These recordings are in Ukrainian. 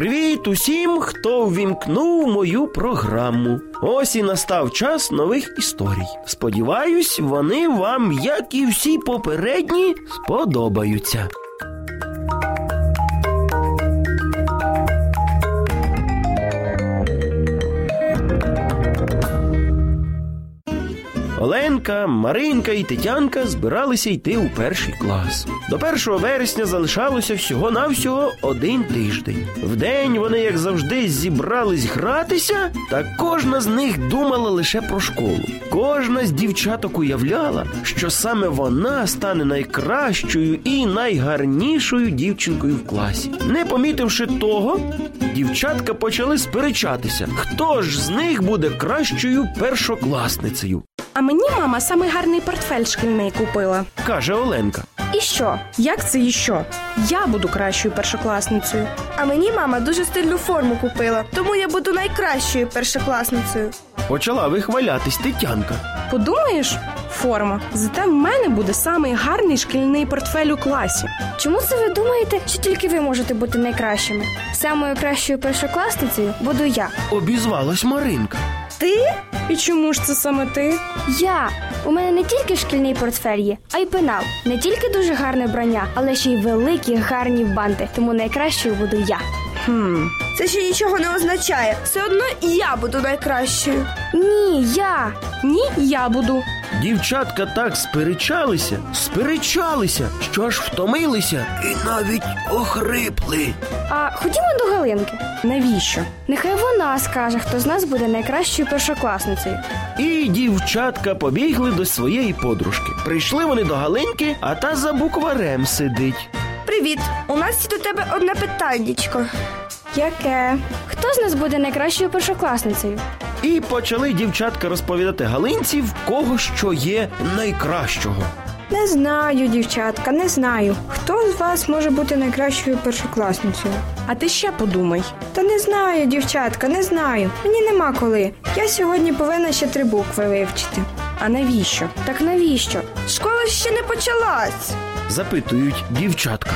Привіт усім, хто ввімкнув мою програму. Ось і настав час нових історій. Сподіваюсь, вони вам, як і всі попередні, сподобаються. Оленка, Маринка і Тетянка збиралися йти у перший клас. До 1 вересня залишалося всього-навсього один тиждень. Вдень вони, як завжди, зібрались гратися, та кожна з них думала лише про школу. Кожна з дівчаток уявляла, що саме вона стане найкращою і найгарнішою дівчинкою в класі. Не помітивши того, дівчатка почали сперечатися, хто ж з них буде кращою першокласницею. А мені мама самий гарний портфель шкільний купила. каже Оленка. І що? Як це і що? Я буду кращою першокласницею. А мені мама дуже стильну форму купила, тому я буду найкращою першокласницею. Почала вихвалятись Тетянка. Подумаєш, форма. Зате в мене буде самий гарний шкільний портфель у класі. Чому це ви думаєте, що тільки ви можете бути найкращими? Самою кращою першокласницею буду я. Обізвалась Маринка. Ти? І чому ж це саме ти? Я у мене не тільки шкільний портфель є, а й пенал. Не тільки дуже гарне брання, але ще й великі гарні банти. Тому найкращою буду я. Хм. Це ще нічого не означає. Все одно я буду найкращою. Ні, я. Ні, я буду. Дівчатка так сперечалися, сперечалися, що аж втомилися і навіть охрипли. А ходімо до Галинки. Навіщо? Нехай вона скаже, хто з нас буде найкращою першокласницею. І дівчатка побігли до своєї подружки. Прийшли вони до Галинки, а та за букварем сидить. Привіт! У нас є до тебе одне питаннячко. Яке? Хто з нас буде найкращою першокласницею? І почали дівчатка розповідати Галинці, в кого що є найкращого. Не знаю, дівчатка, не знаю. Хто з вас може бути найкращою першокласницею? А ти ще подумай. Та не знаю, дівчатка, не знаю. Мені нема коли. Я сьогодні повинна ще три букви вивчити. А навіщо? Так навіщо? Школа ще не почалась. Запитують дівчатка.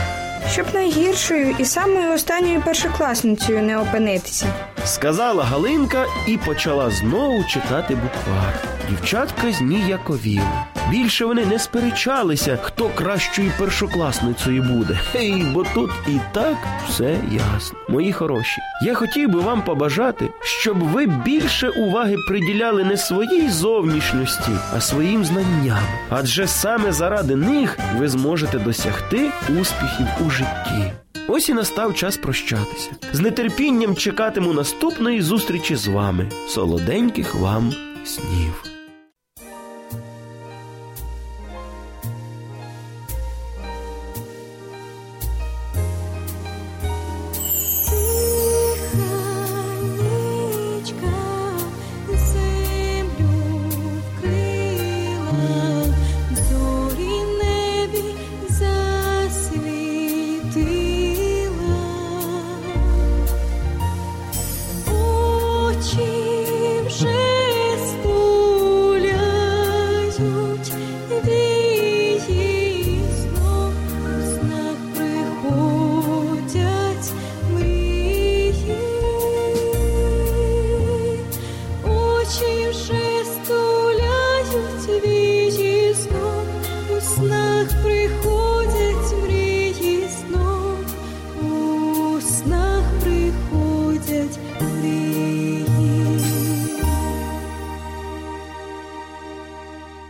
Щоб найгіршою і самою останньою першокласницею не опинитися. Сказала Галинка і почала знову читати буквар. Дівчатка зніяковіли. Більше вони не сперечалися, хто кращою першокласницею буде. Хей, бо тут і так все ясно. Мої хороші, я хотів би вам побажати, щоб ви більше уваги приділяли не своїй зовнішності, а своїм знанням. Адже саме заради них ви зможете досягти успіхів у житті. Ось і настав час прощатися. З нетерпінням чекатиму наступної зустрічі з вами. Солоденьких вам снів. free